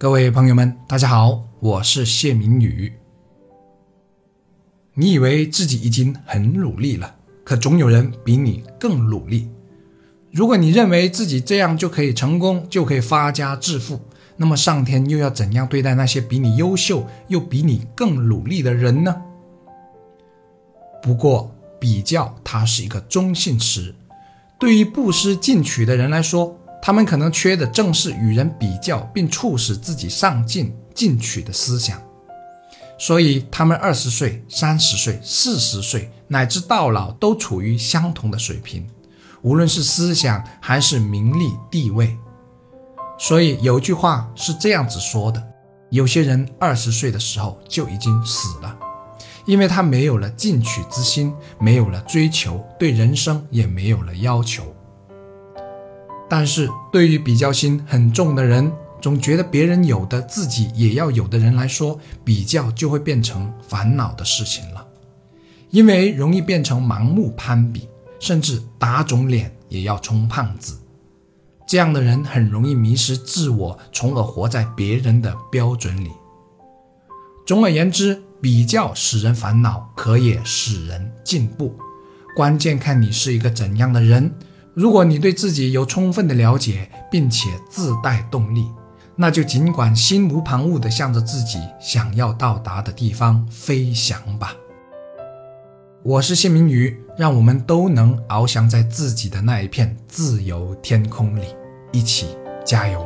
各位朋友们，大家好，我是谢明宇。你以为自己已经很努力了，可总有人比你更努力。如果你认为自己这样就可以成功，就可以发家致富，那么上天又要怎样对待那些比你优秀又比你更努力的人呢？不过，比较它是一个中性词，对于不思进取的人来说。他们可能缺的正是与人比较并促使自己上进进取的思想，所以他们二十岁、三十岁、四十岁乃至到老都处于相同的水平，无论是思想还是名利地位。所以有句话是这样子说的：有些人二十岁的时候就已经死了，因为他没有了进取之心，没有了追求，对人生也没有了要求。但是对于比较心很重的人，总觉得别人有的自己也要有的人来说，比较就会变成烦恼的事情了，因为容易变成盲目攀比，甚至打肿脸也要充胖子。这样的人很容易迷失自我，从而活在别人的标准里。总而言之，比较使人烦恼，可也使人进步。关键看你是一个怎样的人。如果你对自己有充分的了解，并且自带动力，那就尽管心无旁骛地向着自己想要到达的地方飞翔吧。我是谢明宇，让我们都能翱翔在自己的那一片自由天空里，一起加油。